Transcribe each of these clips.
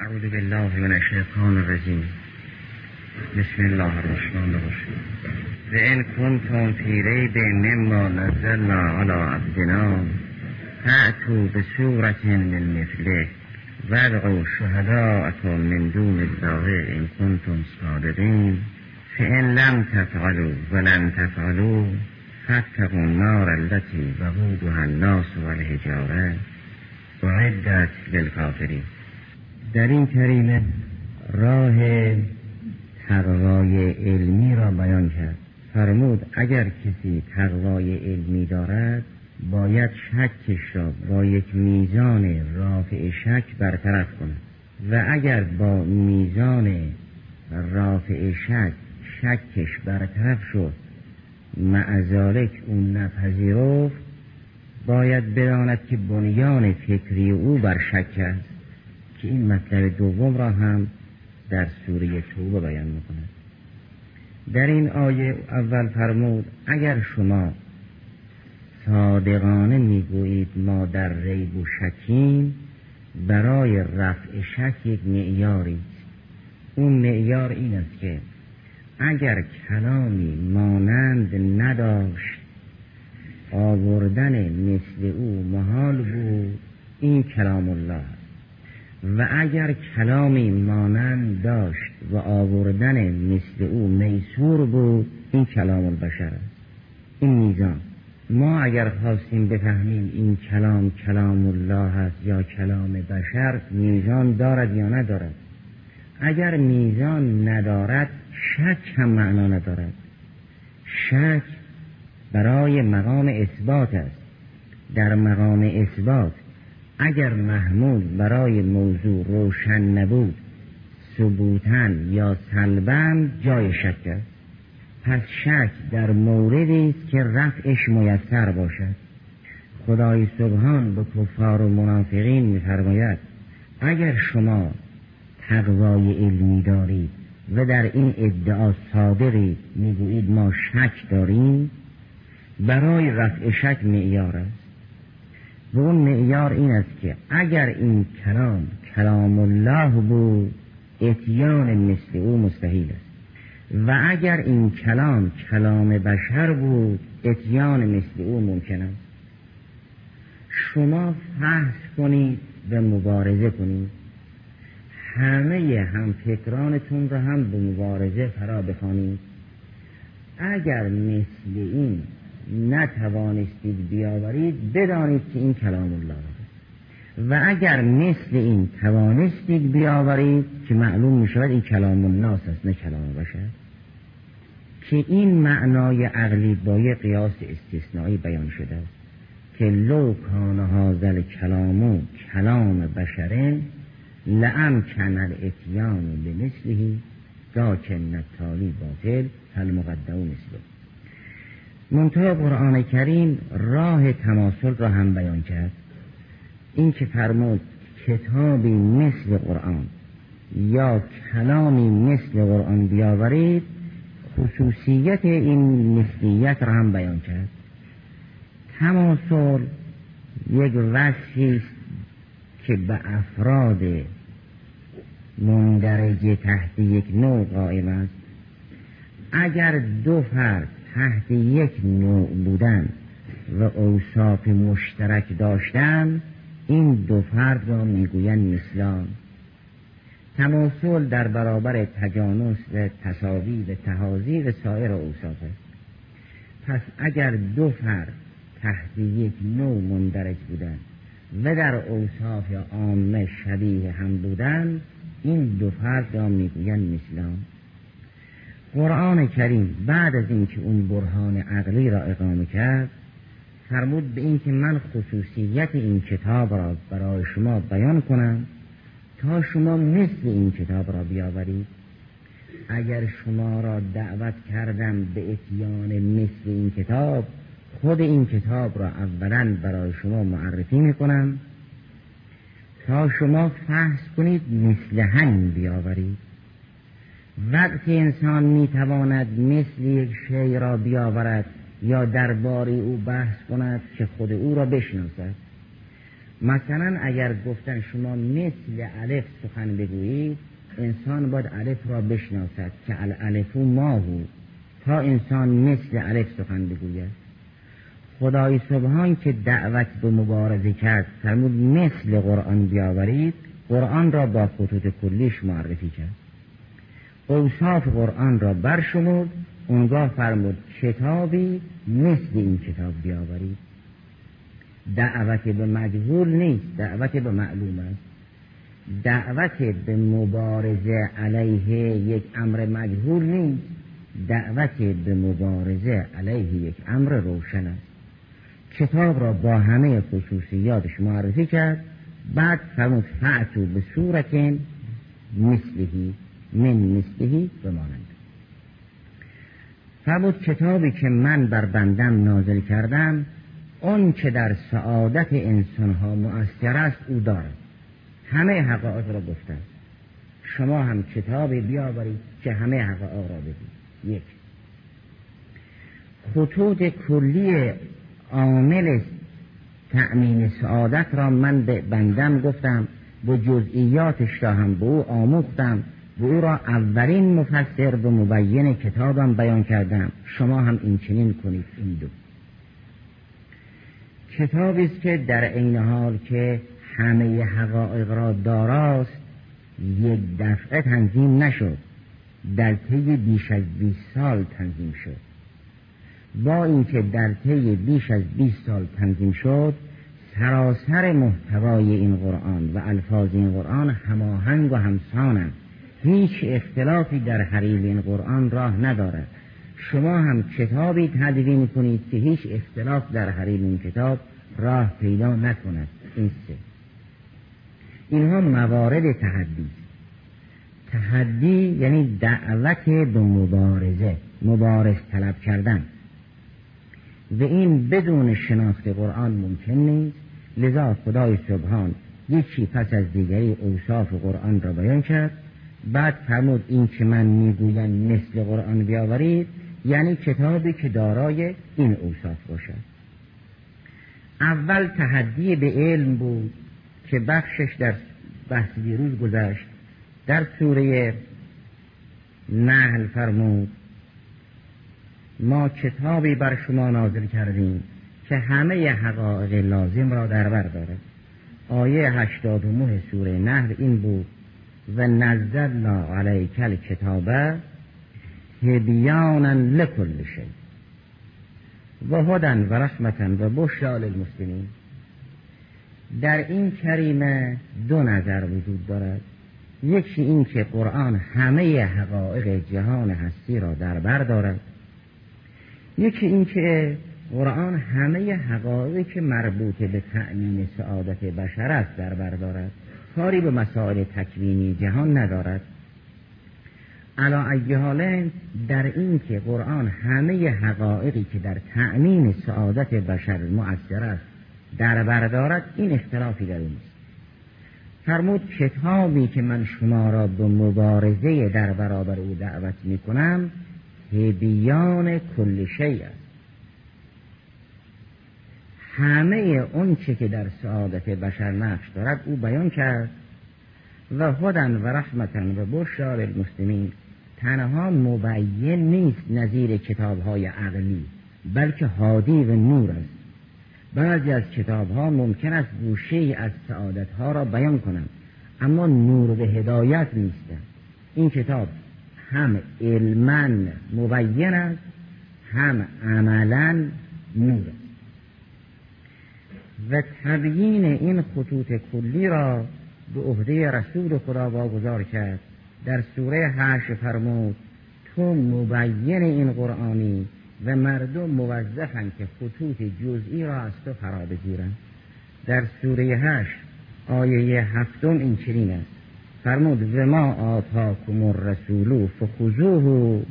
اعوذ بالله من الشیطان الرجیم. بسم الله الرحمن الرحیم. و ان کنتم فی ریب مما نزلنا علی عبدنا فأتوا بسورة من مثله وادعوا شهداءكم من دون الله إن كنتم صادقين. فإن لم تفعلوا ولن تفعلوا فاتقوا النار التي وقودها الناس والحجارة. وعدت للكافرين. در این کریمه راه تقوای علمی را بیان کرد. فرمود اگر کسی تقوای علمی دارد باید شکش را با یک میزان رافع شک برطرف کند. و اگر با میزان رافع شک شکش برطرف شد معذالک اون نپذیرفت باید بداند که بنیان فکری او بر شک است که این مطلب دوم را هم در سوره توبه بیان می‌کند در این آیه اول فرمود اگر شما صادقانه می‌گویید ما در ریب و شکیم برای رفع شک یک معیاری اون معیار این است که اگر کلامی مانند نداشت آوردن مثل او محال بود این کلام الله و اگر کلامی مانند داشت و آوردن مثل او میسور بود این کلام البشر. است این میزان. ما اگر خواستیم بفهمیم این کلام کلام الله است یا کلام بشر میزان دارد یا ندارد. اگر میزان ندارد شک هم معنا ندارد. شک برای مقام اثبات است. در مقام اثبات اگر محمود برای موضوع روشن نبود ثبوتن یا سلبن جای شک است. پس شک در موردی است که رفعش میسر باشد. خدای سبحان به کفار و منافقین میفرماید اگر شما تقوای علمی دارید و در این ادعا صادقی می‌گویید ما شک داریم برای رفع شک معیار است. و اون معیار این است که اگر این کلام کلام الله بود اتیان مثل او مستحیل است. و اگر این کلام کلام بشر بود اتیان مثل او ممکن است. شما فحص کنید و مبارزه کنید. همه هم فکرانتون را هم به مبارزه فرا بخوانید. اگر مثل این نتوانستید بیاورید بدانید که این کلام الله و اگر مثل این توانستید بیاورید که معلوم می شود این کلام الناس است نه کلام بشر. که این معنای عقلی با یه قیاس استثنایی بیان شده است که لو کان هازل کلامو کلام بشرن لعم کنل اتیان به مثلهی که نتالی باطل هل مقدمو مثله. منتها قرآن کریم راه تماثل را هم بیان کرد. این که فرمود کتابی مثل قرآن یا کلامی مثل قرآن بیاورید خصوصیت این مثلیت را هم بیان کرد. تماثل یک وصفی است که به افراد مندرجه تحت یک نوع قائم است. اگر دو فرد تحت یک نوع بودن و اوصاف مشترک داشتن این دو فرد را می‌گویند مثلان تماثل در برابر تجانس و تصاوی و تهازی و سایر اوصاف پس اگر دو فرد تحت یک نوع مندرج بودند و در اوصاف عامه شبیه هم بودند این دو فرد را می‌گویند مثلان قرآن کریم بعد از اینکه اون برهان عقلی را اقامه کرد فرمود به اینکه من خصوصیت این کتاب را برای شما بیان کنم تا شما مثل این کتاب را بیاورید. اگر شما را دعوت کردم به اتیان مثل این کتاب خود این کتاب را اولا برای شما معرفی می‌کنم. تا شما فحص کنید مثل همین بیاورید. وقتی انسان می‌تواند مثل یک شی را بیاورد یا درباره او بحث کند که خود او را بشناسد. مثلا اگر گفتن شما مثل الف سخن بگویید انسان باید الف را بشناسد که الالف ماهو. تا انسان مثل الف سخن بگوید. خدای سبحان که دعوت به مبارزه کرد فرمود مثل قرآن بیاورید قرآن را با خطوط کلیش معرفی کرد. اوصاف قرآن را برشمرد اونگاه فرمود کتابی مثل این کتاب بیاورید دعوت به مجهول نیست دعوت به معلوم است. دعوت به مبارزه علیه یک امر مجهول نیست دعوت به مبارزه علیه یک امر روشن است. کتاب را با همه خصوصیاتش معرفی کرد بعد فرمود فعتو به صورت مثلهی من مثلهی بمانند. فرمود کتابی که من بر بندم نازل کردم اون که در سعادت انسان ها مؤثر است او دارد. همه حقایق را گفتن شما هم کتابی بیاورید که همه حقایق را بگید یک. خطوط کلی عامل تأمین سعادت را من به بندم گفتم به جزئیاتش را هم به او آموختم. به او را اولین مفسر و مبین کتابم بیان کردم. شما هم این چنین کنید. این دو. کتابی است که در عین حال که همه حقایق را داراست یک دفعه تنظیم نشد. در طی بیش از 20 سال تنظیم شد. با اینکه در طی بیش از 20 سال تنظیم شد سراسر محتوای این قرآن و الفاظ این قرآن هماهنگ و همسانند. هیچ اختلافی در حریل این قرآن راه ندارد. شما هم کتابی تدوین کنید که هیچ اختلاف در حریل این کتاب راه پیدا نکند. این سه. اینها موارد تحدی. تحدی یعنی دعوت به مبارزه مبارز طلب کردن. و این بدون شناخت قرآن ممکن نیست. لذا خدای سبحان یکی پس از دیگری اوصاف قرآن را بیان کرد. بعد فرمود این که من می‌گویم مثل قرآن بیاورید یعنی کتابی که دارای این اوصاف باشد. اول تحدی به علم بود که بخشش در بحث دیروز گذشت. در سوره نحل فرمود ما کتابی بر شما نازل کردیم که همه حقایق لازم را در بر دارد. آیه هشتاد و نه سوره نهر این بود و نزلنا علیک الکتابه هدیانا لکل شی. و هدن و رحمتن و بشرا للمسلمین. در این کریمه دو نظر وجود دارد. یکی این که قرآن همه حقایق جهان هستی را در بر دارد. یکی این که قرآن همه حقایقی که مربوط به تأمین سعادت بشر است در بر دارد. کاری به مسائل تکوینی جهان ندارد. علا حالن در این که قرآن همه حقایقی که در تأمین سعادت بشر مؤثر است در بردارد این اختلافی در این فرمود کتابی که من شما را به مبارزه در برابر او دعوت می کنم هدیان کل شی است. همه اون چه که در سعادت بشر نقش دارد او بیان کرد و هدن و رحمتن و بشار المسلمین. تنها مبین نیست نظیر کتاب های عقلی بلکه هادی و نور است. بعضی از کتاب ها ممکن است گوشه از سعادت ها را بیان کنند اما نور به هدایت نیستند این کتاب هم علما مبین است هم عملا نور است. و تبیین این خطوط کلی را به عهده رسول خدا واگذار کرد. در سوره حشر فرمود تو مبین این قرآنی و مردم موظفن که خطوط جزئی را از تو فرا بگیرن. در سوره حشر آیه هفتم این چنین است. فرمود و ما آتاکم الرسول فخذوه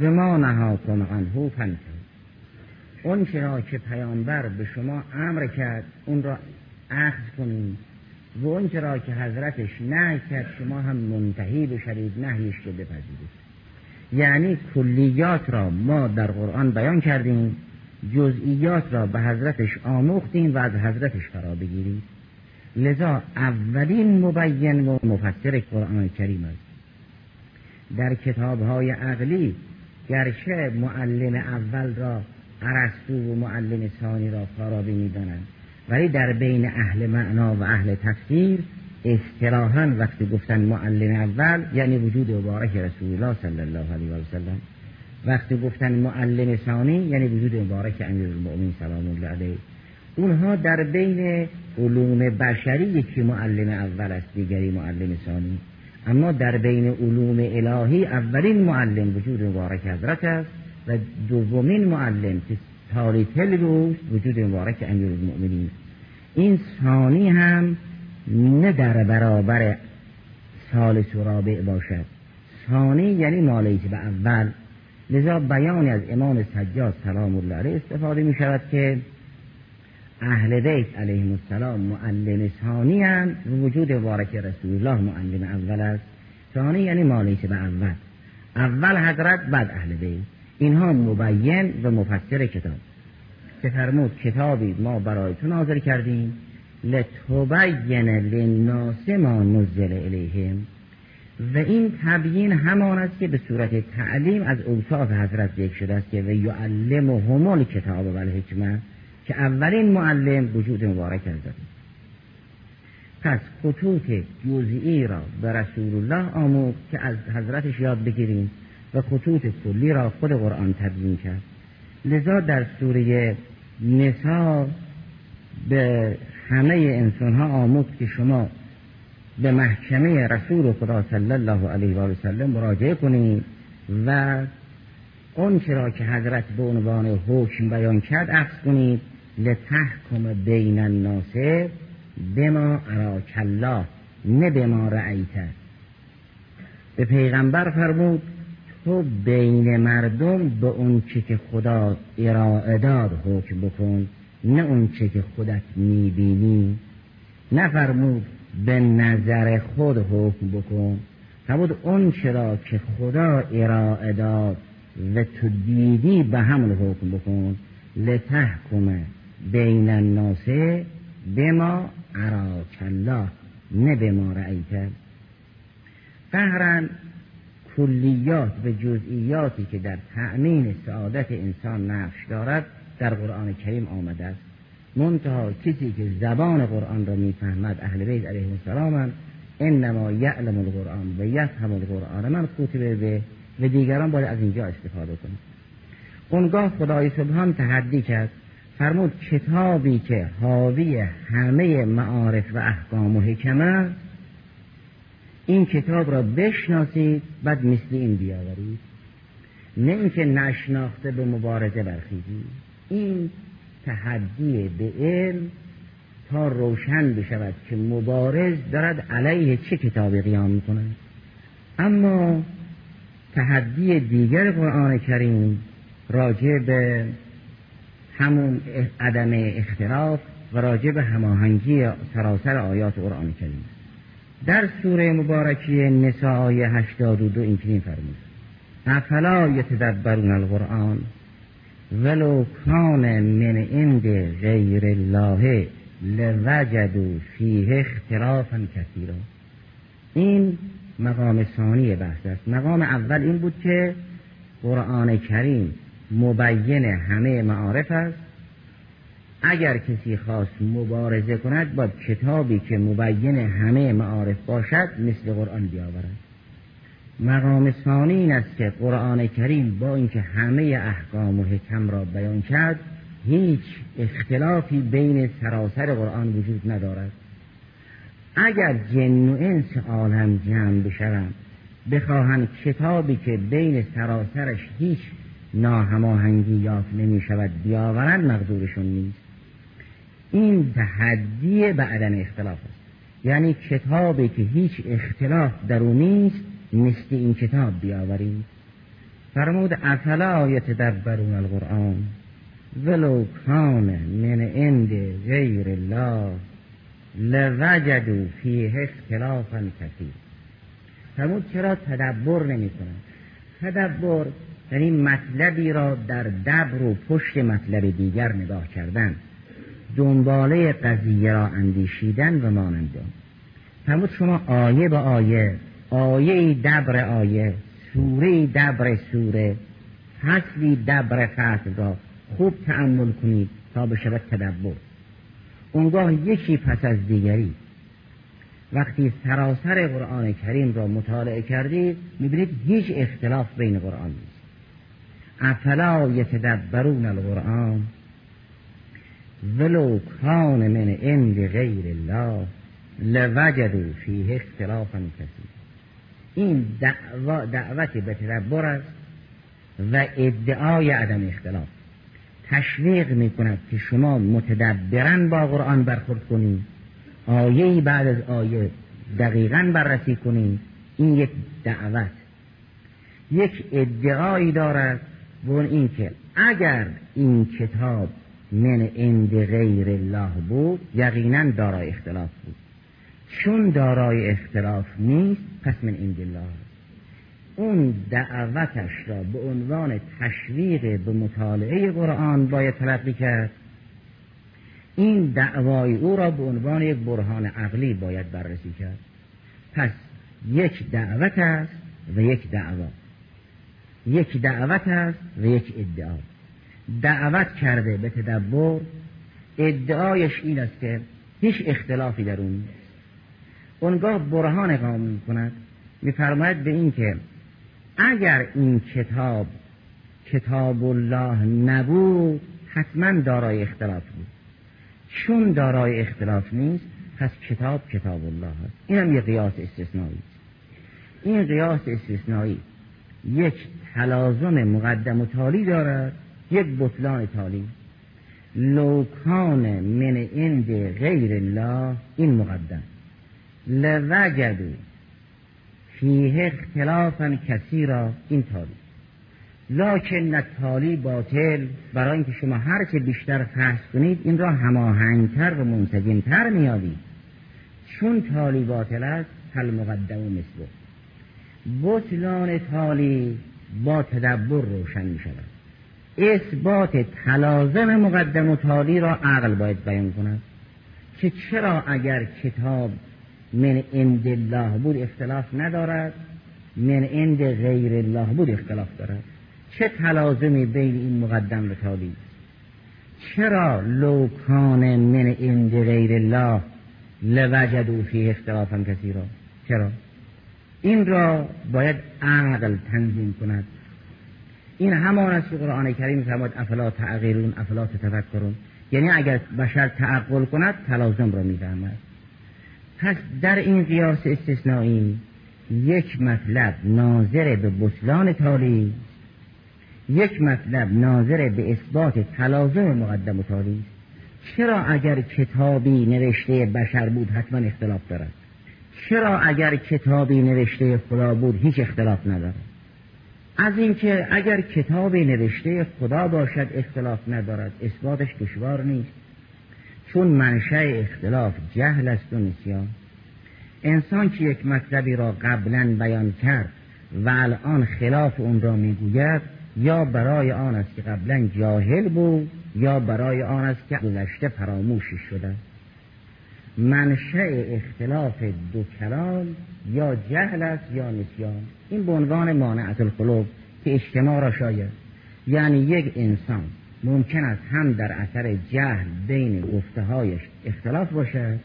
و ما نهاکم عنه فانتهوا اون را که پیامبر به شما امر کرد اون را اخذ کنید و اون را که حضرتش نه کرد شما هم منتهی بشوید نهیش که بپذیرید. یعنی کلیات را ما در قرآن بیان کردیم جزئیات را به حضرتش آموختیم و از حضرتش فرا بگیرید لذا اولین مبین و مفسر قرآن کریم است. در کتاب های عقلی گرچه معلم اول را عرستو و معلم ثانی را فارابی می‌دانند. ولی در بین اهل معنا و اهل تفسیر اصطلاحا وقتی گفتن معلم اول یعنی وجود مبارک رسول الله صلی الله علیه و سلم. وقتی گفتن معلم ثانی یعنی وجود مبارک امیر المؤمنین سلام الله علیه. اونها در بین علوم بشری یکی معلم اول است دیگری معلم ثانی. اما در بین علوم الهی اولین معلم وجود مبارک حضرت است. و دومین معلم که تاریخ روز وجود مبارک امیر المؤمنین این ثانی هم نه در برابر سال سرابع باشد. ثانی یعنی مالیت به اول لذا بیانی از امام سجاد سلام الله علیه استفاده می شود که اهل بیت علیه السلام معلم ثانی هم وجود مبارک رسول الله معلم اول است. ثانی یعنی مالیت به اول. اول حضرت بعد اهل بیت. اینها مبین و مفسر کتاب. که فرمود کتابی ما برای تو نازل کردیم. لتبین للناس ما نزل الیهم. و این تبیین همان است که به صورت تعلیم از اوصاف حضرت یک شده است که و یعلم همون کتاب و حکمه که اولین معلم وجود مبارک حضرت پس خطوط جزئی را به رسول الله آموخت که از حضرتش یاد بگیریم. و خطوط کلی را خود قرآن تبیین کرد. لذا در سوره نسا به همه انسان ها آموخت که شما به محکمه رسول خدا صلی الله علیه و سلم مراجعه کنید و اون چرا که حضرت به عنوان حکم بیان کرد عکس کنید. لتحکم بین الناس بما اراک الله نه بما رأیت. به پیغمبر فرمود تو بین مردم به اون چی که خدا ارائه داد حکم بکن نه اون چی که خودت می‌بینی. نفرمود به نظر خود حکم بکن. فرمود اون چرا که خدا ارائه داد و تو دیدی به همون حکم بکن. لتحکم بین الناس بما اراک الله نه به ما رأیت. قهرن کلیات و جزئیاتی که در تأمین سعادت انسان نقش دارد در قرآن کریم آمده است. منتها کسی که زبان قرآن را می‌فهمد اهل بیت علیه السلام انما یعلم القرآن و یفهم القرآن. من کتبه به و دیگران باید از اینجا استفاده کنند اونگاه خدای سبحان تحدی کرد. فرمود کتابی که حاوی همه معارف و احکام و حکمه این کتاب را بشناسید بعد مثل این بیاورید. نه اینکه نشناخته به مبارزه برخیزید. این تحدی به علم تا روشن بشود که مبارز دارد علیه چه کتابی قیام می‌کنه اما تحدی دیگر قرآن کریم راجع به همون عدم اختلاف و راجع به هماهنگی سراسر آیات قرآن کریم در سوره مبارکی نساء 82 اینچنین فرمود افلا یتدبرون القرآن ولو کان من عند غیر الله لوجدوا فیه اختلافا کثیرا. این مقام ثانی بحث است. مقام اول این بود که قرآن کریم مبین همه معارف است. اگر کسی خواست مبارزه کند با کتابی که مبین همه معارف باشد مثل قرآن بیاورد. مقام ثانی این است که قرآن کریم با اینکه همه احکام و حکم را بیان کرد هیچ اختلافی بین سراسر قرآن وجود ندارد. اگر جن و انس عالم جمع بشوند بخواهند کتابی که بین سراسرش هیچ ناهماهنگی یافت نمی شود بیاورند مقدورشون نیست. این تحدی به عدم اختلاف است. یعنی کتابی که هیچ اختلاف در او نیست مثل این کتاب بیاورید. فرمود افلا یتدبرون القرآن؟ ولو کان من عند غیر الله لوجدوا فیه اختلافا کثیر. فرمود چرا تدبر نمی کنند تدبر یعنی مطلبی را در دبر و پشت مطلب دیگر نگاه کردن. دنباله قضیه را اندیشیدن و مانند. فرمود شما آیه به آیه آیه دبر آیه سوره دبر سوره فصلی دبر فصل را خوب تعمل کنید تا بشود تدبر. اونگاه یکی پس از دیگری. وقتی سراسر قرآن کریم را مطالعه کردید می‌بینید هیچ اختلاف بین قرآن نیست. افلا یتدبرون القرآن؟ ولو کان من عند غیر الله لوجدوا فیه اختلافا کثیر این دعوت دعوتی به تدبر است و ادعای عدم اختلاف. تشویق می کند که شما متدبرن با قرآن برخورد کنید آیه بعد از آیه دقیقا بررسی کنید این یک دعوت. یک ادعایی دارد و اون این که اگر این کتاب من عند غیر الله بود یقینا دارای اختلاف بود. چون دارای اختلاف نیست پس من عند الله اون دعوتش را به عنوان تشویق به مطالعه قرآن باید تلقی کرد این دعوای او را به عنوان یک برهان عقلی باید بررسی کرد. پس یک دعوت است و یک دعوا. یک دعوت است و یک ادعا. دعوت کرده به تدبر ادعایش این است که هیچ اختلافی در اون نیست. اونگاه برهان قام کند میفرماید به این که اگر این کتاب کتاب الله نبود حتما دارای اختلاف بود. چون دارای اختلاف نیست پس کتاب کتاب الله هست این هم یه قیاس استثنایی این قیاس استثنایی یک تلازم مقدم و تالی دارد. یک بطلان تالی لوکان من عند غیر الله این مقدم. لوجدو فیه اختلافا کسی را این تالی لکن تالی باطل برای اینکه شما هر چه بیشتر فحص کنید این را هماهنگتر و منسجمتر میابید چون تالی باطل است هل مقدم و مثل بطلان تالی با تدبر روشن می شود اثبات تلازم مقدم و تالی را عقل باید بیان کند که چرا اگر کتاب من عند الله بود اختلاف ندارد من عند غیر الله بود اختلاف دارد؟ چه تلازمی بین این مقدم و تالی؟ چرا لو کان من عند غیر الله لوجدوا فیه اختلافا کثیرا؟ چرا؟ این را باید عقل تنظیم کند. این همان است که قرآن کریم فرمود افلا تعقلون افلا تتفکرون. یعنی اگر بشر تعقل کند تلازم را می‌فهمد. پس در این قیاس استثنایی یک مطلب ناظر به بطلان تالی یک مطلب ناظر به اثبات تلازم مقدم و تالی چرا اگر کتابی نوشته بشر بود حتما اختلاف دارد؟ چرا اگر کتابی نوشته خدا بود هیچ اختلاف ندارد؟ از اینکه اگر کتابی نوشته خدا باشد اختلاف ندارد اثباتش دشوار نیست. چون منشأ اختلاف جهل است و نسیان. انسان که یک مطلبی را قبلا بیان کرد و الان خلاف اون را می‌گوید یا برای آن است که قبلا جاهل بود یا برای آن است که گذشته فراموشی شده. منشأ اختلاف دو کلام یا جهل است یا نسیان. این به عنوان مانعت القلوب که اجتماع را شاید. یعنی یک انسان ممکن است هم در اثر جهل بین گفتههایش اختلاف باشد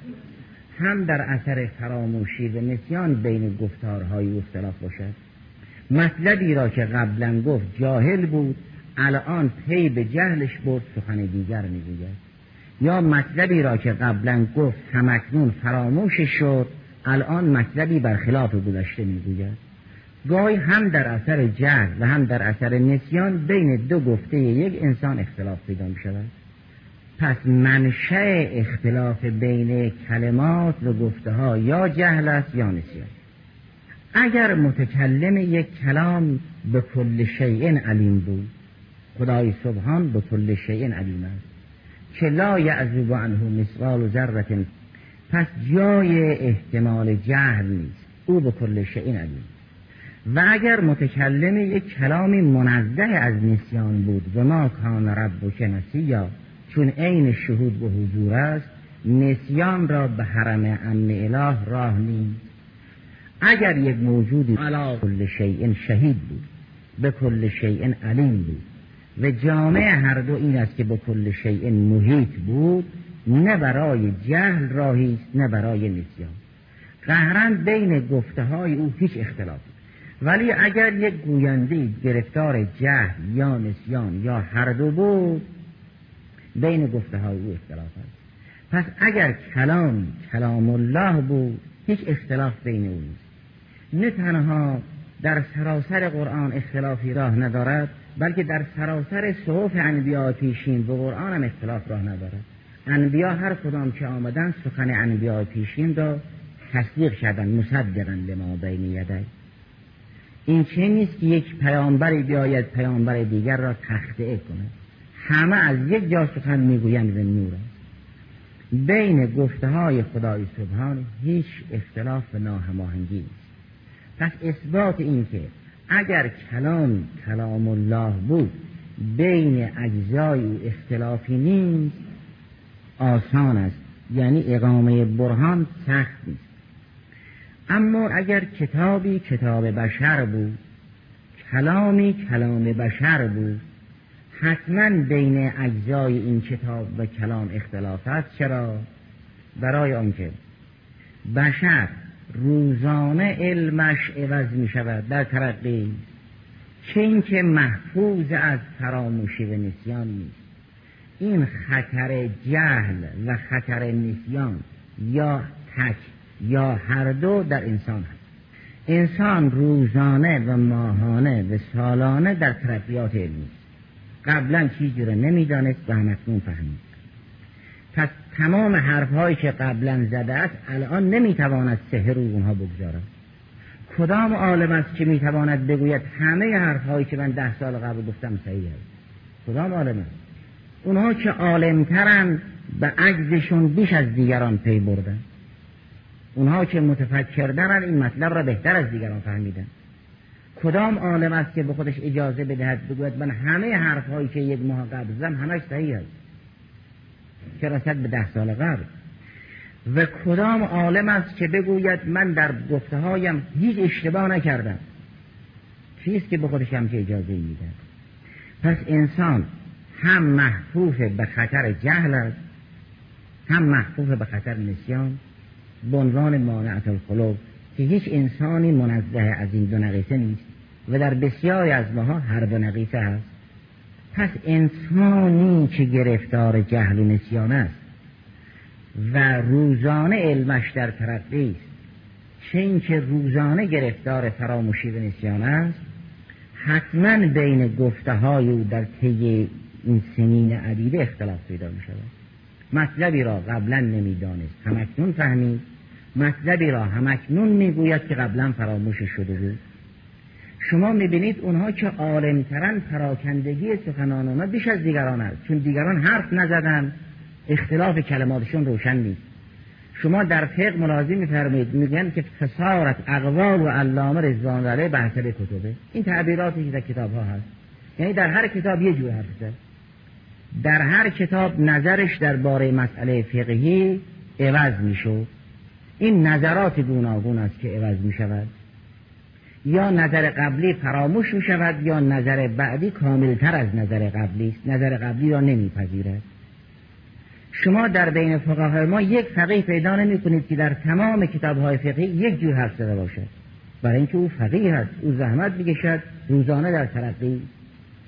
هم در اثر فراموشی و نسیان بین گفتارهای اختلاف باشد. مطلبی را که قبلا گفت جاهل بود الان پی به جهلش برد سخن دیگر می‌گوید. یا مطلبی را که قبلا گفت همکنون فراموشش شد الان مطلبی برخلاف گذشته می‌گوید. گاهی هم در اثر جهل و هم در اثر نسیان بین دو گفته یک انسان اختلاف پیدا می شود پس منشأ اختلاف بین کلمات و گفته ها یا جهل است یا نسیان. اگر متکلم یک کلام به کل شیء علیم بود خدای سبحان به کل شیء علیم است. که لا یعذب عنه مثقال ذره پس جای احتمال جهل نیست. او به کل شیء علیم. و اگر متکلم یک کلامی منزه از نسیان بود و ما کان رب و یا چون عین شهود و حضور است نسیان را به حرم امن اله راه نیست اگر یک موجودی علا کل شیء شهید بود به کل شیء علیم بود. و جامع هر دو این است که به کل شیء محیط بود نه برای جهل راهی است نه برای نسیان. قهرن بین گفته های او هیچ اختلافی ولی اگر یک گوینده گرفتار جهل یا نسیان یا هر دو بود بین گفته های او اختلاف است. پس اگر کلام کلام الله بود هیچ اختلاف بین او نیست. نه تنها در سراسر قرآن اختلافی راه ندارد بلکه در سراسر صحف انبیا پیشین و قرآن هم اختلاف راه ندارد انبیا هر کدام که آمدن سخن انبیا پیشین را تصدیق شدن مصدقن لما بین یده این چه نیست که یک پیامبری بیاید پیامبر دیگر را تخطئه کنه؟ همه از یک جا سخن می‌گویند و نور بین گفته های خدای سبحان هیچ اختلاف و ناهماهنگی نیست. پس اثبات این که اگر کلام کلام الله بود بین اجزای اختلافی نیست آسان است. یعنی اقامه برهان سخت نیست. اما اگر کتابی کتاب بشر بود کلامی کلام بشر بود حتما بین اجزای این کتاب و کلام اختلاف است. چرا؟ برای آنکه بشر روزانه علمش عوض می شود در ترقی. چه اینکه محفوظ از فراموشی و نسیان نیست. این خطر جهل و خطر نسیان یا تک یا هر دو در انسان هست. انسان روزانه و ماهانه و سالانه در ترقیات علمی قبلا چیزی رو نمی‌دانست و همکنون فهمید. پس تمام حرفهایی که قبلا زده است الان نمی‌تواند سهر رو اونها بگذارد کدام عالم است که می‌تواند بگوید همه حرفهایی که من ده سال قبل گفتم صحیح است کدام عالم است؟ اونها که عالمترن به عجزشون بیش از دیگران پی بردن. اونها که متفکر این مطلب را بهتر از دیگران فهمیدن. کدام عالم است که به خودش اجازه بدهد بگوید من همه حرف هایی که یک ماه قبل زدم همش صحیح است؟ که رسد به ده سال قبل. و کدام عالم است که بگوید من در گفته هایم هیچ اشتباه نکردم؟ چیست که به خودش همچه اجازه میده پس انسان هم محفوظ به خطر جهل است هم محفوظ به خطر نسیان به عنوان مانعت القلوب که هیچ انسانی منزه از این دو نقیصه نیست و در بسیاری از ماها هر دو نقیصه هست. پس انسانی که گرفتار جهل و نسیان است و روزانه علمش در ترقی است چه اینکه روزانه گرفتار فراموشی و نسیان است حتما بین گفته های او در طی این سنین عدیده اختلاف پیدا می شود مطلبی را قبلا نمی‌دانست. همکنون فهمید. مطلبی را همکنون می‌گوید که قبلا فراموش شده بود. شما می‌بینید اونها که عالمترن پراکندگی سخنان اونا بیش از دیگران است. چون دیگران حرف نزدن اختلاف کلماتشون روشن نیست. شما در فقه ملازم میفرمایید میگن که خسارت اقوال و علامه رضوان علیه به کتبه. این تعبیراتی که در کتاب ها هست. یعنی در هر کتاب یه جور حرف زد. در هر کتاب نظرش درباره مسئله فقهی عوض می‌شد این نظرات گوناگون است که عوض می شود یا نظر قبلی فراموش می شود یا نظر بعدی کاملتر از نظر قبلی است. نظر قبلی را نمیپذیرد. شما در بین فقهای ما یک فقیه پیدا نمی کنید که در تمام کتاب های فقهی یک جور حرف زده باشد. برای اینکه او فقیه هست او زحمت می‌کشد. روزانه در ترقی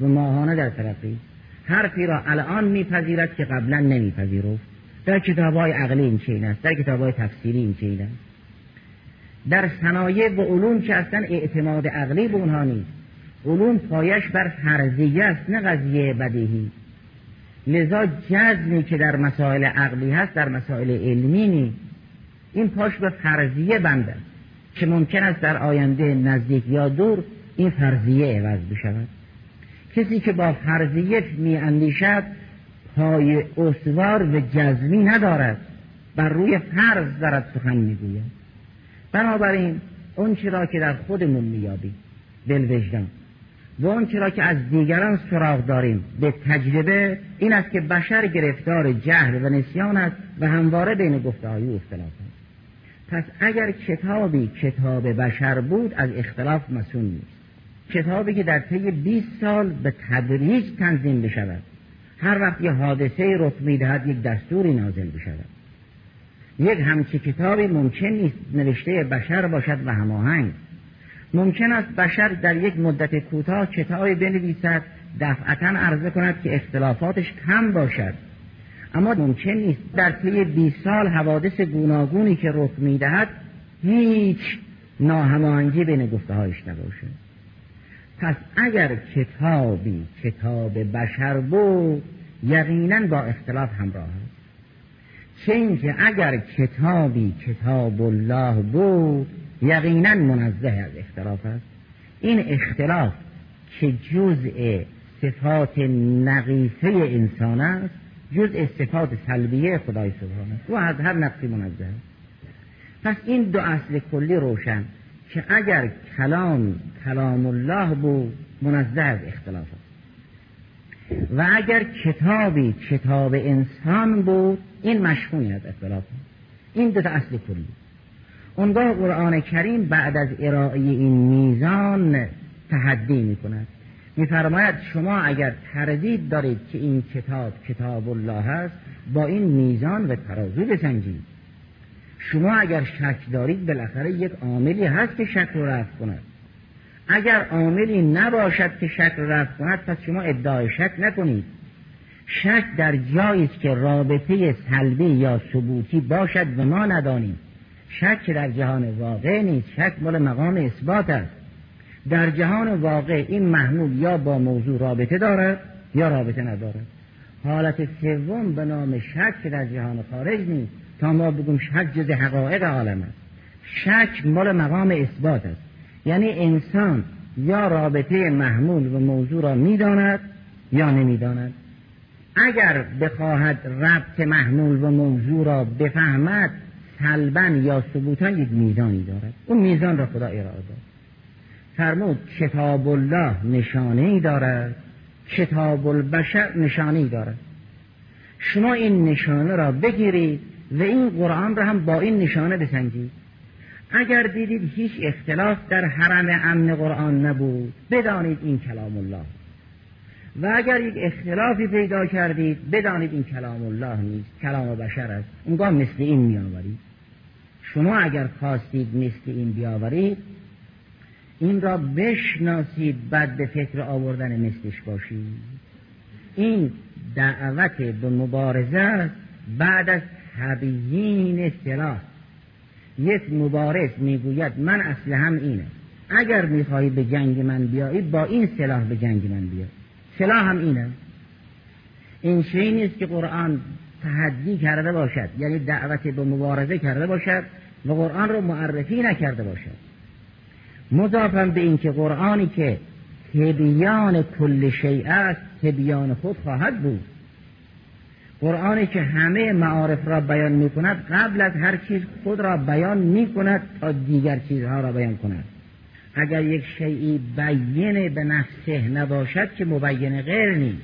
و ماهانه در ترقی. حرفی را الان میپذیرد که قبلا نمیپذیرفت. در کتاب های عقلی این چین است. در کتاب های تفسیری این چین است. در صنایع و علوم که اصلا اعتماد عقلی به اونها نیست. علوم پایش بر فرضیه است نه قضیه بدیهی. لذا جزمی که در مسائل عقلی هست در مسائل علمی نیست. این پاش به فرضیه بنده که ممکن است در آینده نزدیک یا دور این فرضیه عوض بشود. کسی که با فرضیه می اندیشد پای استوار و جزمی ندارد. بر روی فرض دارد سخن می‌گوید. بنابراین اون را که در خودمون میابیم دل وجدان. و اون چرا که از دیگران سراغ داریم. به تجربه این است که بشر گرفتار جهل و نسیان است و همواره بین گفته های اختلاف است. پس اگر کتابی کتاب بشر بود از اختلاف مسئول نیست. کتابی که در طی 20 سال به تدریج تنظیم بشود. هر وقت یه حادثه رخ می‌دهد یک دستوری نازل بشود. یک همچی کتابی ممکن نیست نوشته بشر باشد و هماهنگ. ممکن است بشر در یک مدت کوتاه کتابی بنویسد دفعتا عرضه کند که اختلافاتش کم باشد. اما ممکن نیست در طی 20 سال حوادث گوناگونی که رخ می‌دهد هیچ ناهماهنگی بین گفته هایش نباشد. پس اگر کتابی کتاب بشر بود یقینا با اختلاف همراه است. چه اینکه اگر کتابی کتاب الله بود یقینا منزه از اختلاف است. این اختلاف که جزء صفات نقیصه انسان است جزء صفات سلبیه خدای سبحانه است. و از هر نقصی منزه است. پس این دو اصل کلی روشن که اگر کلام کلام الله بود منزه از اختلاف و اگر کتابی کتاب انسان بود این مشمولی از اختلاف. این دو اصل کلی. اونگاه قرآن کریم بعد از ارائه این میزان تحدی می کند میفرماید شما اگر تردید دارید که این کتاب کتاب الله است با این میزان و ترازو بسنجید. شما اگر شک دارید بالاخره یک عاملی هست که شک رو رفت کند. اگر عاملی نباشد که شک رفت کند پس شما ادعای شک نکنید. شک در جایی است که رابطه سلبی یا ثبوتی باشد و ما ندانیم. شک در جهان واقع نیست. شک مال مقام اثبات است. در جهان واقع این محمول یا با موضوع رابطه دارد یا رابطه ندارد. حالت سوم به نام شک در جهان خارج نیست. تا ما بگیم شک جز حقایق عالم است. شک مال مقام اثبات است. یعنی انسان یا رابطه محمول و موضوع را می‌داند یا نمی‌داند. اگر بخواهد ربط محمول و موضوع را بفهمد سلبا یا ثبوتا یک میزانی دارد. اون میزان را خدا ارائه داد. فرمود کتاب الله نشانه ای دارد. کتاب البشر نشانه ای دارد. شما این نشانه را بگیرید و این قرآن را هم با این نشانه بسنجید. اگر دیدید هیچ اختلاف در حرم امن قرآن نبود بدانید این کلام الله. و اگر یک اختلافی پیدا کردید بدانید این کلام الله نیست کلام بشر است. اونگاه مثل این میآورید. شما اگر خواستید مثل این بیاورید این را بشناسید بعد به فکر آوردن مثلش باشید. این دعوت به مبارزه بعد از تبیین سلاح یک مبارز می‌گوید من اصل هم اینه. اگر می‌خواهی به جنگ من بیایی با این سلاح به جنگ من بیا سلاح هم اینه. این شیء نیست که قرآن تحدی کرده باشد. یعنی دعوت به مبارزه کرده باشد و قرآن رو معرفی نکرده باشد. مضافا به اینکه قرآنی که تبیان کل شیء است تبیان خود خواهد بود. قرآنی که همه معارف را بیان می کند قبل از هر چیز خود را بیان می کند تا دیگر چیزها را بیان کند. اگر یک شیعی بیین به نفسه نباشد که مبین غیر نیست.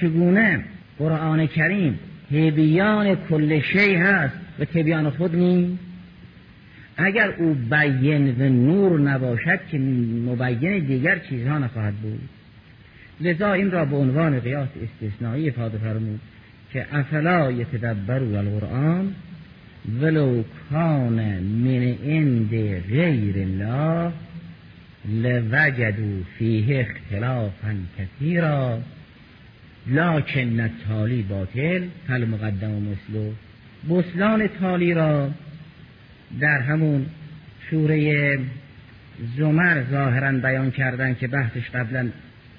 چگونه؟ قرآن کریم تبیان کل شیء هست و تبیان خود نیست. اگر او بیین و نور نباشد که مبین دیگر چیزها نخواهد بود. لذا این را به عنوان قیاس استثنایی افاده فرمود. که افلا یتدبروا القرآن ولو کان من عند غیر الله لوجدوا فیه اختلافا کثیرا. لکن تالی باطل فل مقدم و مثلو بسلان تالی را در همون سوره زمر ظاهرا بیان کردن که بحثش قبلا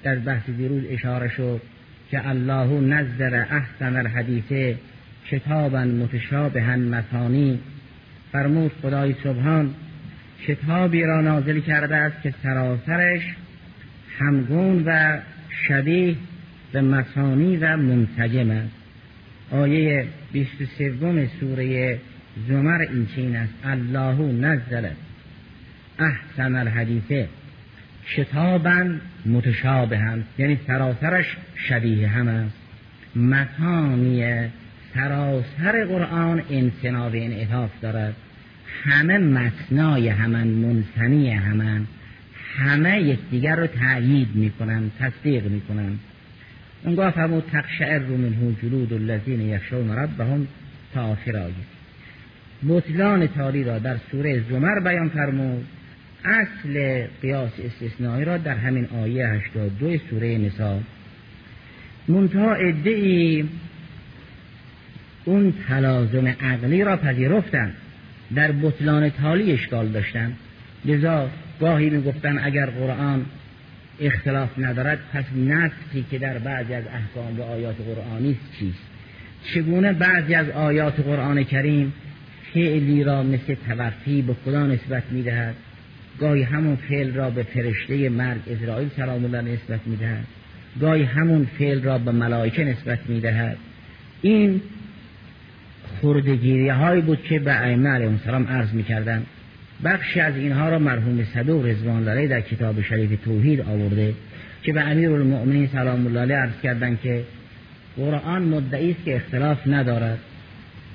در بحث دیروز اشاره شد. که الله نزل احسن الحدیث کتابا متشابها مثانی. فرمود خدای سبحان کتابی را نازل کرده است که سراسرش همگون و شبیه به مسانی و منسجم است. آیه 23 سوره زمر این چین است. الله نزل احسن الحدیث کتابا متشابهن. یعنی سراسرش شبیه هم است متانی سراسر قرآن انسنا و انعطاف دارد همه متنای همن منسنی همن. همه یکدیگر رو تأیید می‌کنن تصدیق می‌کنن. اونگاه فرمود تقشعر رو منهو جلود الذین یخشون ربهم تا آخر آیه بطلان تالی را در سوره زمر بیان فرمود. اصل قیاس استثنایی را در همین آیه 82 سوره نسا منتها ادعی اون تلازم عقلی را پذیرفتن در بطلان تالی اشکال داشتن. لذا گاهی می‌گفتن اگر قرآن اختلاف ندارد پس نفسی که در بعضی از احکام و آیات قرآنی است چیست؟ چگونه بعضی از آیات قرآن کریم فعلی را مثل توفی به خدا نسبت می‌دهد؟ گاهی همون فعل را به فرشته مرگ اسرائیل سلام الله نسبت می‌دهد. گاهی همون فعل را به ملائکه نسبت می‌دهد. این خردگیری هایی بود که به ائمه علیهم السلام عرض می‌کردن بخشی از اینها را مرحوم صدوق رضوان الله در کتاب شریف توحید آورده که به امیر المؤمنین سلام الله علیه عرض کردند که قرآن مدعی است که اختلاف ندارد.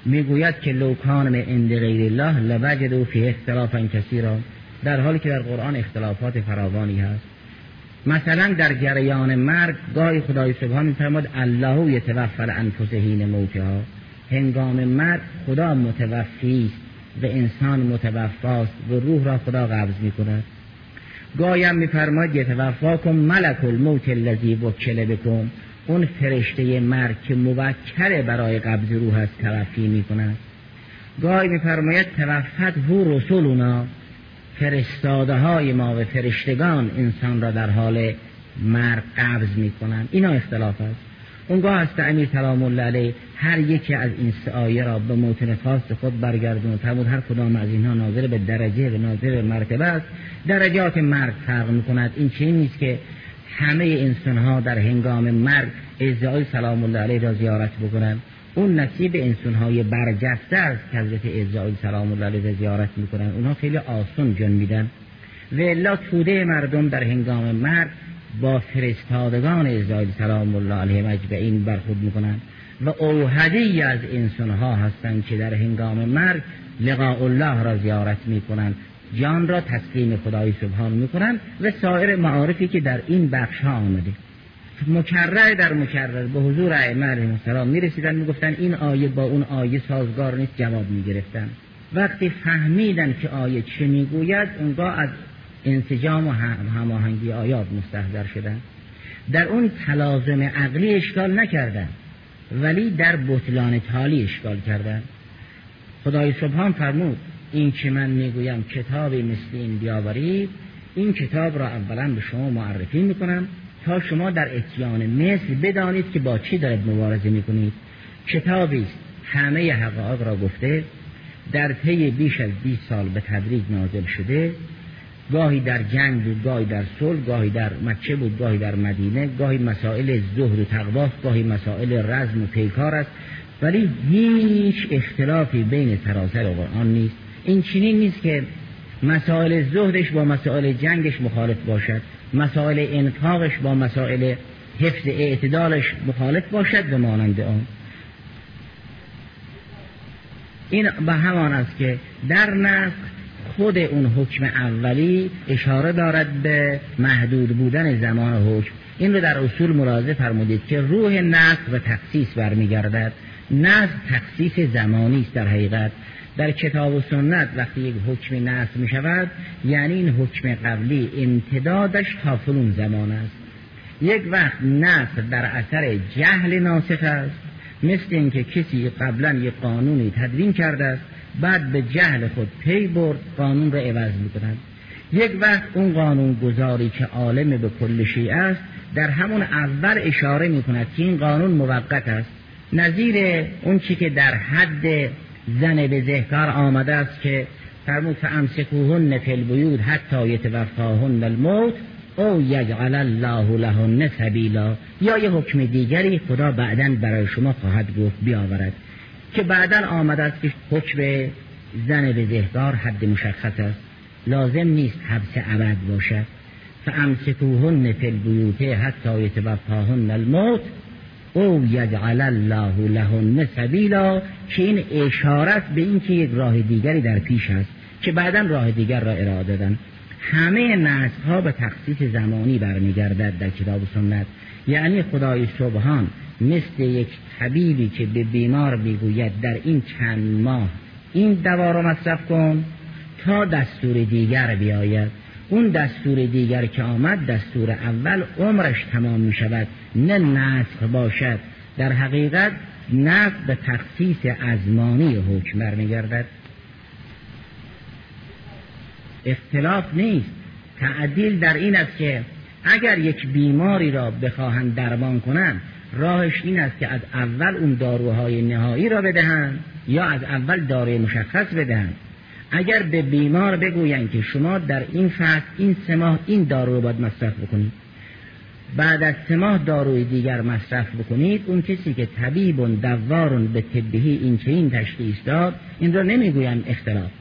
می‌گوید که لوکان من عند غیر الله لوجدوا فی اختلافا کثیرا. در حالی که در قرآن اختلافات فراوانی هست. مثلا در جریان مرگ گاهی خدای سبحان میفرماد الله یتوفر انفس حین موتها. هنگام مرگ خدا متوفی است و انسان متوفاست و روح را خدا قبض می کند گاهی هم میفرماد یتوفاکم ملک الموت الذی وکل بکن اون فرشته مرگ که موکل برای قبض روح است توفی می کند گاهی میفرماید توفت هو رسولنا. فرستاده های ما و فرشتگان انسان را در حال مرگ قبض می کنند اینا اختلاف است. اونگاه است امیر سلام الله علیه هر یکی از این آیه را به موتن خاص خود برگردون فرمود هر کدام از اینها ناظر به درجه و ناظر به مرتبه است. درجات مرگ فرق می کند این چه نیست که همه انسان ها در هنگام مرگ ازای سلام الله علیه را زیارت بکنند. اون نصیب انسان های برجسته است که حضرت سلام الله علیه زیارت می‌کنن. اونها خیلی آسون جن میدن. و الا توده مردم در هنگام مرگ با فرستادگان ازای سلام الله علیه مجبعین برخود می‌کنن. و اوهدی از انسان ها هستند که در هنگام مرگ لقاء الله را زیارت می‌کنند جان را تسلیم خدای سبحان می‌کنند و سایر معارفی که در این بخش ها آمده. مکرر در مکرر به حضور ائمه علیهم السلام می‌رسیدن می‌گفتن این آیه با اون آیه سازگار نیست جواب می‌گرفتن. وقتی فهمیدن که آیه چه می‌گوید اونگاه از انسجام و هماهنگی آیات مستحضر شدن. در اون تلازم عقلی اشکال نکردن ولی در بطلان تالی اشکال کردن. خدای سبحان فرمود این که من می‌گویم کتابی مثل این بیاورید این کتاب را اولا به شما معرفی می‌کنم. تا شما در اتیان مثل بدانید که با چی دارید مبارزه می‌کنید. کتابی است. همه حقایق را گفته در طی بیش از 20 سال به تدریج نازل شده. گاهی در جنگ بود گاهی در صلح گاهی در مکه بود گاهی در مدینه گاهی مسائل زهد و تقواست گاهی مسائل رزم و پیکار است. ولی هیچ اختلافی بین سراسر قرآن نیست. این چنین نیست که مسائل زهدش با مسائل جنگش مخالف باشد. مسائل انفاقش با مسائل حفظ اعتدالش مخالف باشد به مانند آن. این به همان است که در نسخ خود اون حکم اولی اشاره دارد به محدود بودن زمان حکم. این رو در اصول ملاحظه فرمودید که روح نسخ و تخصیص برمیگردد. نسخ تخصیص زمانی است در حقیقت. در کتاب و سنت وقتی یک حکم نسخ می شود یعنی این حکم قبلی امتدادش تا فلون زمان است. یک وقت نسخ در اثر جهل ناسخ است. مثل اینکه کسی قبلا یک قانونی تدوین کرده است بعد به جهل خود پی برد قانون را عوض می کند. یک وقت اون قانون گذاری که عالم به کل شیعه است در همون اول اشاره می کند که این قانون موقت است. نظیر اون چی که در حد زن به ذهکار آمده است که فرمود فامسکوهن فی البیوت حتی یتوفاهن الموت او یجعل الله لهن سبیلا. یا یه حکم دیگری خدا بعدا برای شما خواهد گفت بیاورد که بعدا آمده است که حکم زن به ذهکار حد مشخص است. لازم نیست حبس ابد باشد. فامسکوهن فی البیوت حتی یتوفاهن الموت او یجعل الله لهن سبیلا که این اشارت به این که یک راه دیگری در پیش است که بعدا راه دیگر را اراده دادن. همه نسل ها به تخصیص زمانی برمیگردد در کتاب سنت. یعنی خدای سبحان مثل یک طبیبی که به بیمار می‌گوید در این چند ماه این دوا را مصرف کن تا دستور دیگر بیاید. اون دستور دیگر که آمد دستور اول عمرش تمام می شود نه نسخ باشد. در حقیقت نسخ به تخصیص ازمانی حکم برمیگردد. اختلاف نیست. تعدیل در این است که اگر یک بیماری را بخواهند درمان کنند راهش این است که از اول اون داروهای نهایی را بدهند یا از اول داروی مشخص بدهند. اگر به بیمار بگویند که شما در این فصل این سه ماه این دارو رو باید مصرف بکنید. بعد از سه ماه داروی دیگر مصرف بکنید اون کسی که طبیب و دوارون به طبیهی این چه این تشخیص داد این را نمی‌گویم اختلاف.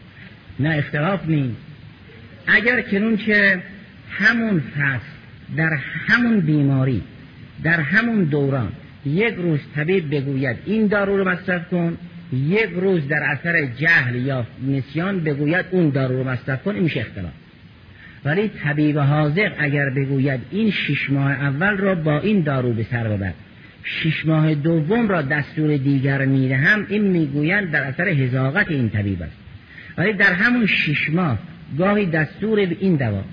نه اختلاف نیست. اگر کنون که همون فصل در همون بیماری در همون دوران یک روز طبیب بگوید این دارو رو مصرف کن یک روز در اثر جهل یا نسیان بگوید اون دارو رو مصرف کن این میشه اختلاف. ولی طبیب حاضر اگر بگوید این شش ماه اول را با این دارو به سر ببر. شش ماه دوم را دستور دیگر می‌دهم این می‌گویند در اثر هزاقت این طبیب است. ولی در همون شش ماه گاهی دستور به این دوا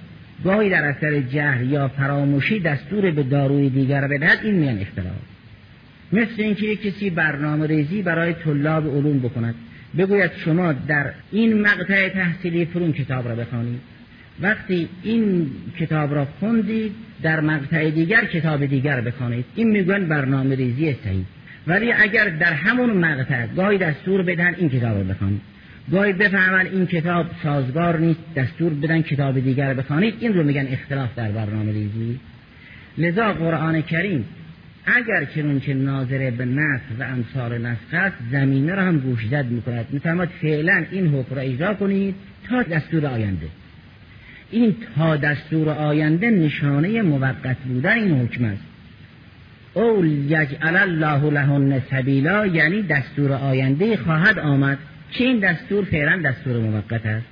گاهی در اثر جهل یا فراموشی دستور به داروی دیگر بدهد این میان اختلاف مثل اینکه یک کسی برنامه ریزی برای طلاب علوم بکند بگوید شما در این مقطع تحصیلی فرون کتاب را بخوانید وقتی این کتاب را خوندید در مقطع دیگر کتاب دیگر بخوانید. این می‌گوین برنامه ریزی صحیح ولی اگر در همون مقطع گاهی دستور بدن این کتاب را بخوانید. گاهی بفهمن این کتاب سازگار نیست دستور بدن کتاب دیگر بخوانید. این رو میگن اختلاف در برنامه ریزی. لذا قرآن کریم اگر چنون که ناظر به نسخ و انصار نسخ است زمینه را هم گوش زد می‌کند. میفرماد فعلا این حکم را اجرا کنید تا دستور آینده. این تا دستور آینده نشانه موقت بودن این حکم است. او یجعل الله لهن سبیلا یعنی دستور آینده خواهد آمد که این دستور فعلا دستور موقت است.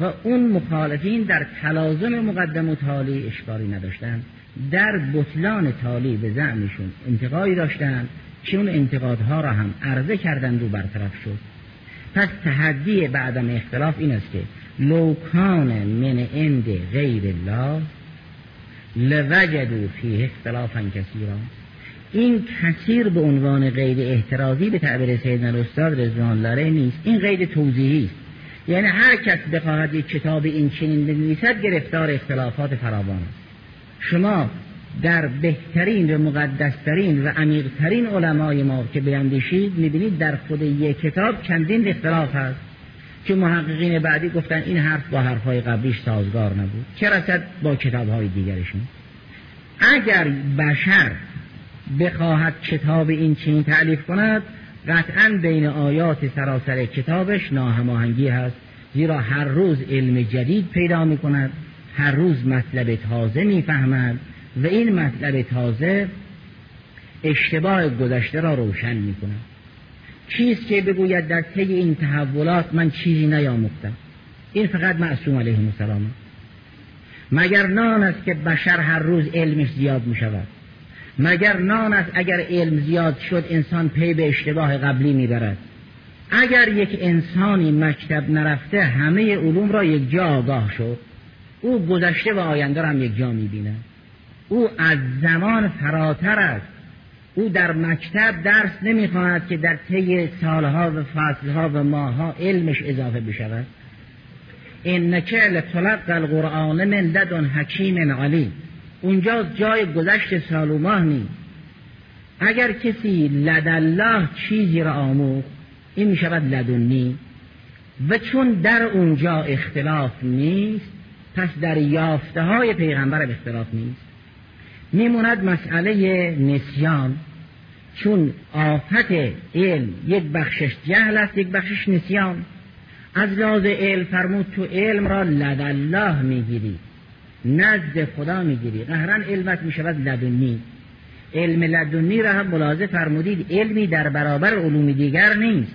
و اون مخالفین در تلازم مقدم و تالی اشکاری نداشتند. در بطلان تالی به زعمشون انتقادی داشتند که اون انتقادها را هم عرضه کردند و برطرف شد. پس تحدی بعدم اختلاف این است که لوکان من اند غیر الله لوجدو فیه اختلافا کثیرا. این کثیر به عنوان غیر احترازی به تعبیر سیدنا الاستاد رضوان لاره نیست. این غیر توضیحی است. یعنی هر کس بخواهد یک کتاب این چنین بنویسد گرفتار اختلافات فراوان است. شما در بهترین و مقدسترین و عمیقترین علمای ما که بیندیشید می‌بینید در خود یک کتاب چندین اختلاف هست. که محققین بعدی گفتن این حرف با حرفهای قبلیش سازگار نبود. چه رسد با کتابهای دیگرشون؟ اگر بشر بخواهد کتاب این چنین تعلیف کند قطعا بین آیات سراسر کتابش ناهماهنگی هست زیرا هر روز علم جدید پیدا می کند هر روز مطلب تازه می‌فهمد و این مطلب تازه اشتباه گذشته را روشن می کند چیز که بگوید در طی این تحولات من چیزی نیاموختم؟ این فقط معصوم علیه السلام. مگر نان است که بشر هر روز علمش زیاد می شود مگر نان است اگر علم زیاد شد انسان پی به اشتباه قبلی می‌برد؟ اگر یک انسانی مکتب نرفته همه علوم را یک جا آگاه شد او گذشته و آینده را هم یک جا می‌بینه او از زمان فراتر است. او در مکتب درس نمی‌خواند که در طی سالها و فصلها و ماهها علمش اضافه بشود. انک لتلق القرآن من لدن حکیم علیم. اونجا جای گذشت سال و ماه نیست اگر کسی لدالله چیزی را آموخت این می شود لدنی و چون در اونجا اختلاف نیست پس در یافته های پیغمبر اختلاف نیست. میموند مسئله نسیان. چون آفت علم یک بخشش جهل است یک بخشش نسیان. از لحاظ علم فرمود تو علم را لدالله می‌گیری نزد خدا می‌گیری. قهرن علمت می‌شود لدنی. علم لدنی را هم ملاحظه فرمودید علمی در برابر علوم دیگر نیست.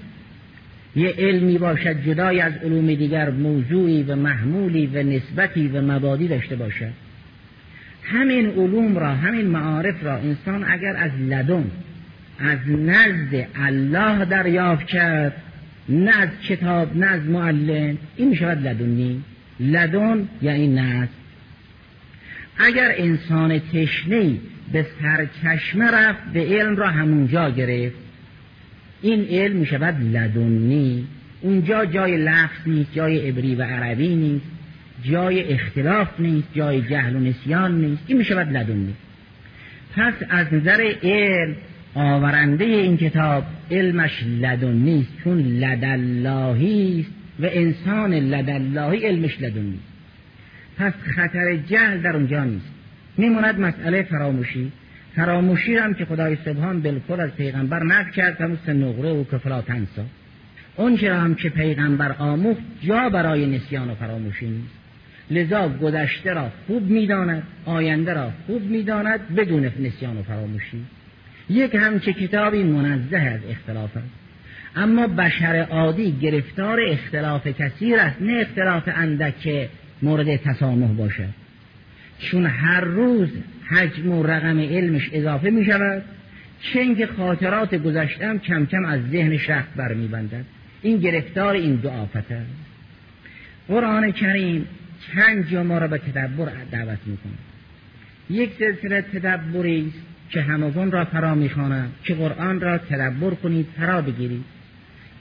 یه علمی باشد جدای از علوم دیگر موضوعی و محمولی و نسبتی و مبادی داشته باشد. همین علوم را همین معارف را انسان اگر از لدن از نزد الله دریافت کرد نه از کتاب نه از معلم این می شود لدنی لدن یعنی نزد. اگر انسان تشنه به سرچشمه رفت به علم را همونجا گرفت این علم می شود لدنی اونجا جای لفظ نیست جای عبری و عربی نیست. جای اختلاف نیست جای جهل و نسیان نیست. این می شود لدنی پس از نظر علم آورنده این کتاب علمش است چون لداللهی است و انسان لداللهی علمش لدنی پس خطر جهل در اونجا نیست. میموند مسئله فراموشی. فراموشی هم که خدای سبحان بالکل از پیغمبر نفی کرد همون نقره و کفلا تنسا. اون هم که پیغمبر آموخت جا برای نسیان و فراموشی نیست. لذا گذشته را خوب می‌داند آینده را خوب می‌داند بدون نسیان و فراموشی. یک همچه کتابی منزه از اختلاف است. اما بشر عادی گرفتار اختلاف کثیر است نه اختلاف اندک مورد تسامح باشد. چون هر روز حجم و رقم علمش اضافه می شود اینکه خاطرات گذشتم کم کم از ذهن شخص برمیبندد. این گرفتار این دو آفت است. قرآن کریم چند جا ما را به تدبر دعوت می‌کنه. یک سلسله تدبری است که همگان را فرا می‌خوانم که قرآن را تدبر کنید فرا بگیرید.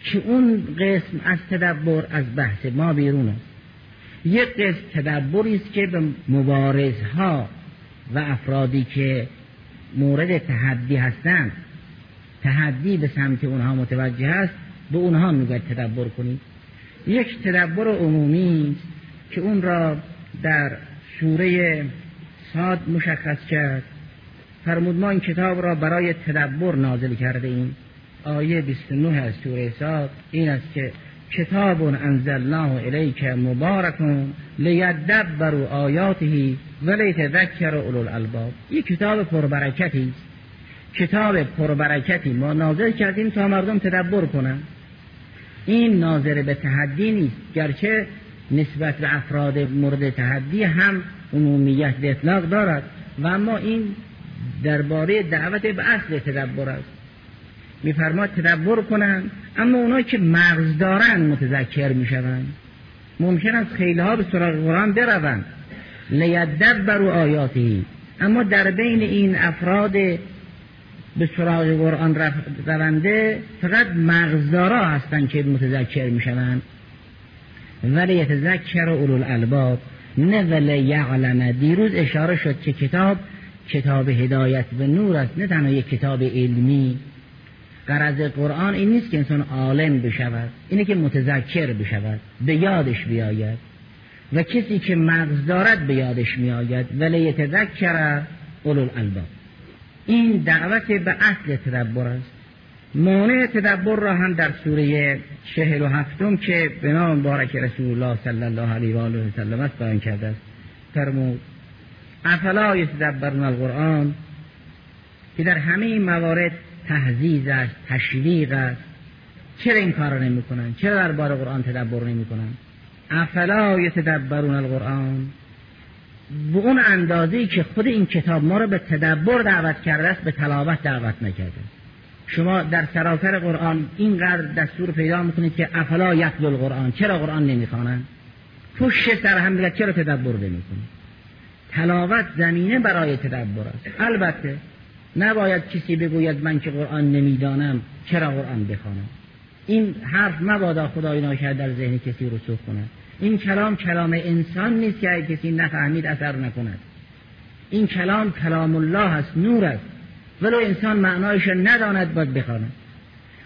که اون قسم از تدبر از بحث ما بیرون است. یک قسم تدبری است که به مبارزها و افرادی که مورد تحدی هستند تحدی به سمت اونها متوجه است به اونها میگه تدبر کنید. یک تدبر عمومی است که اون را در سوره ساد مشخص کرد. فرمود ما این کتاب را برای تدبر نازل کرده ایم. آیه 29 از سوره ساد این است که کتاب انزلناه الیک مبارک لیدبروا آیاته ولیتذکر اولو الالباب. این کتاب پربرکتی است. کتاب پربرکتی ما نازل کردیم تا مردم تدبر کنند. این ناظر به تحدی نیست گرچه نسبت به افراد مورد تحدی هم عمومیت اطلاق دارد. و اما این درباره دعوت به اصل تدبر است. میفرماد تدبر کنند اما اونایی که مغز دارن متذکر می‌شوند. ممکن است خیلی ها به سراغ قرآن بروند. لیدبر و آیاتی اما در بین این افراد به سراغ قرآن رونده فقط مغزدارا هستند که متذکر می‌شوند. ولی یتذکر اولو الالباب نه ولی یعلم. دیروز اشاره شد که کتاب کتاب هدایت و نور است نه تنها یک کتاب علمی. قرض قرآن این نیست که انسان عالم بشود اینه که متذکر بشود به یادش بیاید. و کسی که مغز دارد به یادش میآید. ولی یتذکر اولو الالباب. این دعوت به اصل تدبر است. مانع تدبر را هم در سوره چهل و هفتم که به نام بارک رسول الله صلی الله علیه و آله و سلم است بیان کرده است. فرمود افلا یتدبرون القرآن؟ که در همه این موارد تهذیز است تشویق است. چرا این کار نمی کنن چرا در بار قرآن تدبر نمی کنن افلا یتدبرون القرآن؟ به اون اندازه‌ای که خود این کتاب ما رو به تدبر دعوت کرده است به تلاوت دعوت نکرده شما در سراسر قرآن اینقدر دستور پیدا می‌کنید که افلا یتل القرآن. چرا قرآن نمی‌خوانند پشت سر هم چرا تدبر نمی‌کنید تلاوت زمینه برای تدبر است. البته نباید کسی بگوید من که قرآن نمی‌دانم چرا قرآن بخوانم. این حرف مبادا خدای ناکرد در ذهن کسی رسوخ کند این کلام کلام انسان نیست که کسی نفهمید اثر نکند. این کلام کلام الله است نور است. ولو انسان معنایش نداند باید بخواند.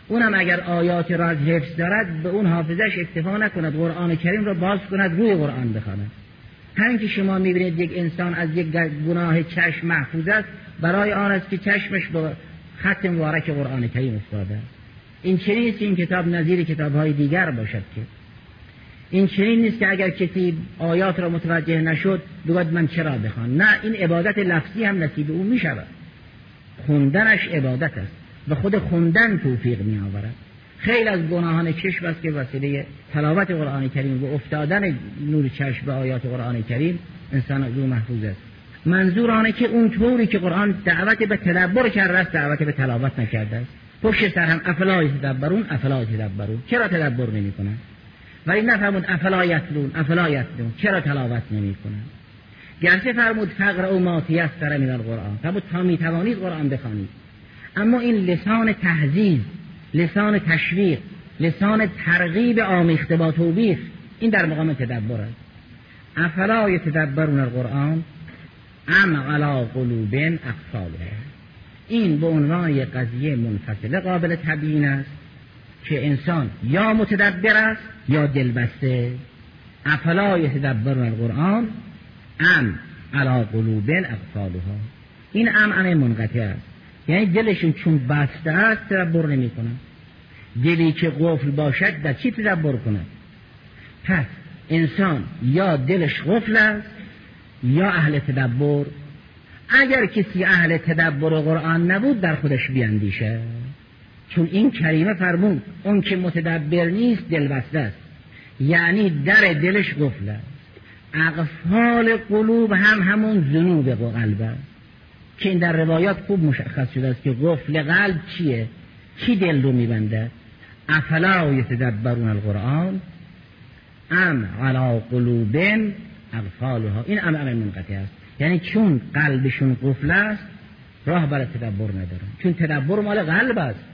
اونم اگر آیات را از حفظ دارد به اون حافظش اکتفا نکند. قرآن کریم را باز کند روی قرآن بخواند. همین که شما می‌بینید یک انسان از یک گناه چشم محفوظ است برای آن است که چشمش به خط مبارک قرآن کریم افتاده این چنین این کتاب نظیر کتاب های دیگر باشد که. این چنین نیست که اگر کسی آیات را متوجه نشد بگوید من چرا بخوان نه این عبادت لفظی هم نصیب او می شود خوندنش عبادت است. و خود خوندن توفیق می آورد خیلی از گناهان چشم است که وسیله تلاوت قرآن کریم و افتادن نور چشم به آیات قرآن کریم انسان از محفوظ است. منظور آنه که اون طوری که قرآن دعوت به تدبر کرده است دعوت به تلاوت نکرده است. پشت سر هم افلا تدبرون افلا تدبرون. چرا تدبر نمی کنن ولی نفرمود افلا یتلون افلا یتلون. چرا تلاوت نمی کنن گرچه فرمود فقر او ما تیسر من القرآن فرمود تا می توانید قرآن بخوانید. اما این لسان تهذیب لسان تشویق لسان ترغیب آمیخته با توبیخ این در مقام تدبر است افلا یتدبرون القرآن ام علا قلوب اقفاله این به عنوان یک قضیه منفصله قابل تبیین است که انسان یا متدبر است یا دلبسته. افلا یتدبرون القرآن ام علا قلوب اقفالها این ام ام منقطع است. یعنی دلشون چون بسته است تدبر نمی کنن دلی که قفل باشد در چی تدبر کند پس انسان یا دلش قفل است یا اهل تدبر. اگر کسی اهل تدبر قرآن نبود در خودش بیاندیشه. چون این کریمه فرمود اون که متدبر نیست دل بسته است. یعنی در دلش قفل است. اقفال قلوب هم همون ذنوب قلب است. که این در روایات خوب مشخص شده است که قفل قلب چیه؟ کی دل رو میبنده؟ افلا یتدبرون القرآن ام علا قلوب اغفالها این ام ام منقطع است. یعنی چون قلبشون قفل است راه برای تدبر ندارن. چون تدبر مال قلب است.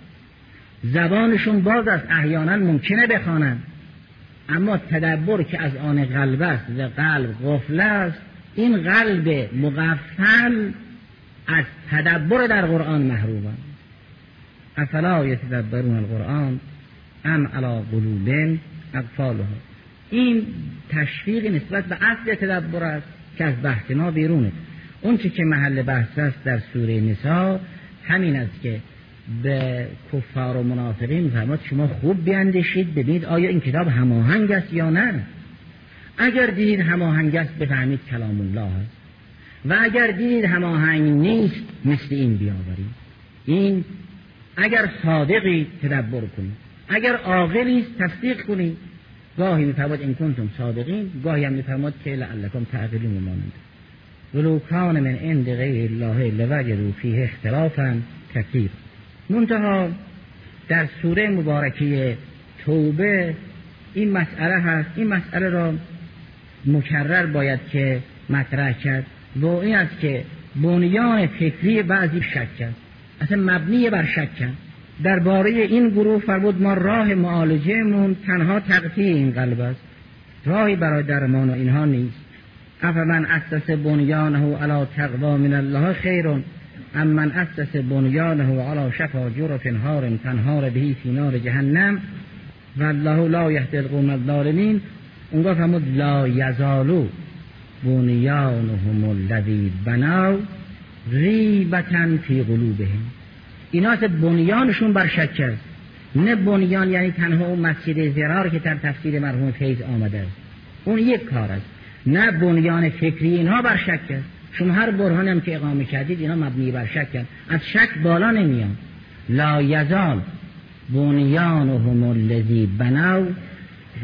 زبانشون باز است احیانا ممکنه بخوانن. اما تدبر که از آن قلب است و قلب قفل است این قلب مغفل از تدبر در قرآن محروم افلا یتدبرون القرآن ام علا قلوب اقفالها این تشویق نسبت به اصل تدبر است که از بحث ما بیرونه. اون که محل بحث است در سوره نسا همین است که به کفار و منافقین فرماد شما خوب بیاندیشید ببینید آیا این کتاب هماهنگ است یا نه؟ اگر دیدید هماهنگ است بفهمید کلام الله است. و اگر دیدید هماهنگ نیست مثل این بیاورید. این اگر صادقی تدبر کنید. اگر عاقلی تصدیق کنید. گاهی میفرماد این کنتم صادقین گاهی هم میفرماد که لعلکم تعقلون مانند ولو کان من عند غیر الله لوجدوا فیه اختلافا کثیر منتها در سوره مبارکه توبه این مسئله هست این مسئله را مکرر باید که مطرح کرد. و این است که بنیان فکری بعضی شک است اصلا مبنی بر شک درباره این گروه فرمود ما راه معالجه مون تنها تقطیع این قلب است. راهی برای درمان و اینها نیست. افمن اسس بنیانه علی تقوا من الله خیر ام من اسس بنیانه علی شفا جرف هار تنهار بهی فی نار جهنم والله لا یهدی القوم الظالمین اونگاه فرمود لا یزالو بنیانهم الذی بناو ریبتن فی قلوبهم. اینا بنیانشون بر شک نه بنیان یعنی تنها اون مسجد زرار که در تفسیر مرحوم فیض آمده اون یک کار است. نه بنیان فکری اینها بر شک شما هر برهان هم که اقامه کردید اینا مبنی بر شک است از شک بالا نمیان لا یزال بنیانهم الذی بناو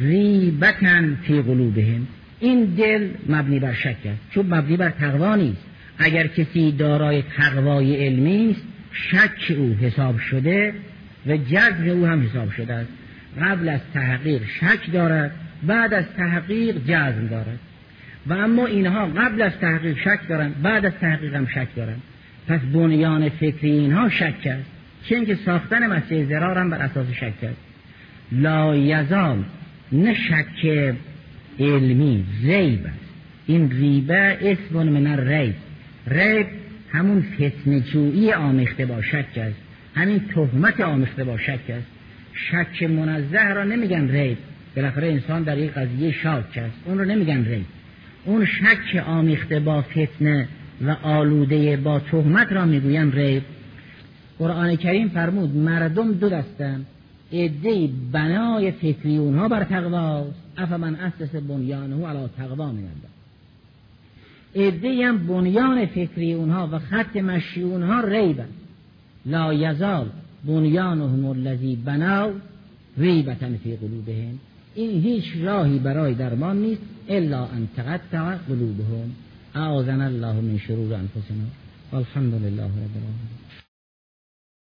ریبتن فی قلوبهم. این دل مبنی بر شک چون مبنی بر تقوا نیست. اگر کسی دارای تقوای علمی است شک او حساب شده و جزم او هم حساب شده است. قبل از تحقیق شک دارد بعد از تحقیق جزم دارد. و اما اینها قبل از تحقیق شک دارند بعد از تحقیق هم شک دارند پس بنیان فکری اینها شک است چه اینکه ساختن مسیح زرار هم بر اساس شک است لا یزال نه شک علمی ریب است. این ریبه اسم من الریب. ریب همون فتنجویی آمیخته با شک است. همین تهمت آمیخته با شک است. شک منزه را نمیگن ریب. بالاخره انسان در یک قضیه شاک است. اون رو نمیگن ریب. اون شک آمیخته با فتنه و آلوده با تهمت را می‌گوین ریب. قرآن کریم فرمود مردم دو دستن عده بنای فکری اونها بر تقواست افمن اسس بنیانه علی تقوا من عده هم بنیان فکری اونها و خط مشی اونها ریبن لا یزال بنیانهم الذی بناو ریبتن فی قلوبهم. این هیچ راهی برای درمان نیست الا ان تقطع قلوبهم. اعاذنا الله من شرور انفسنا والحمد لله رب العالمین.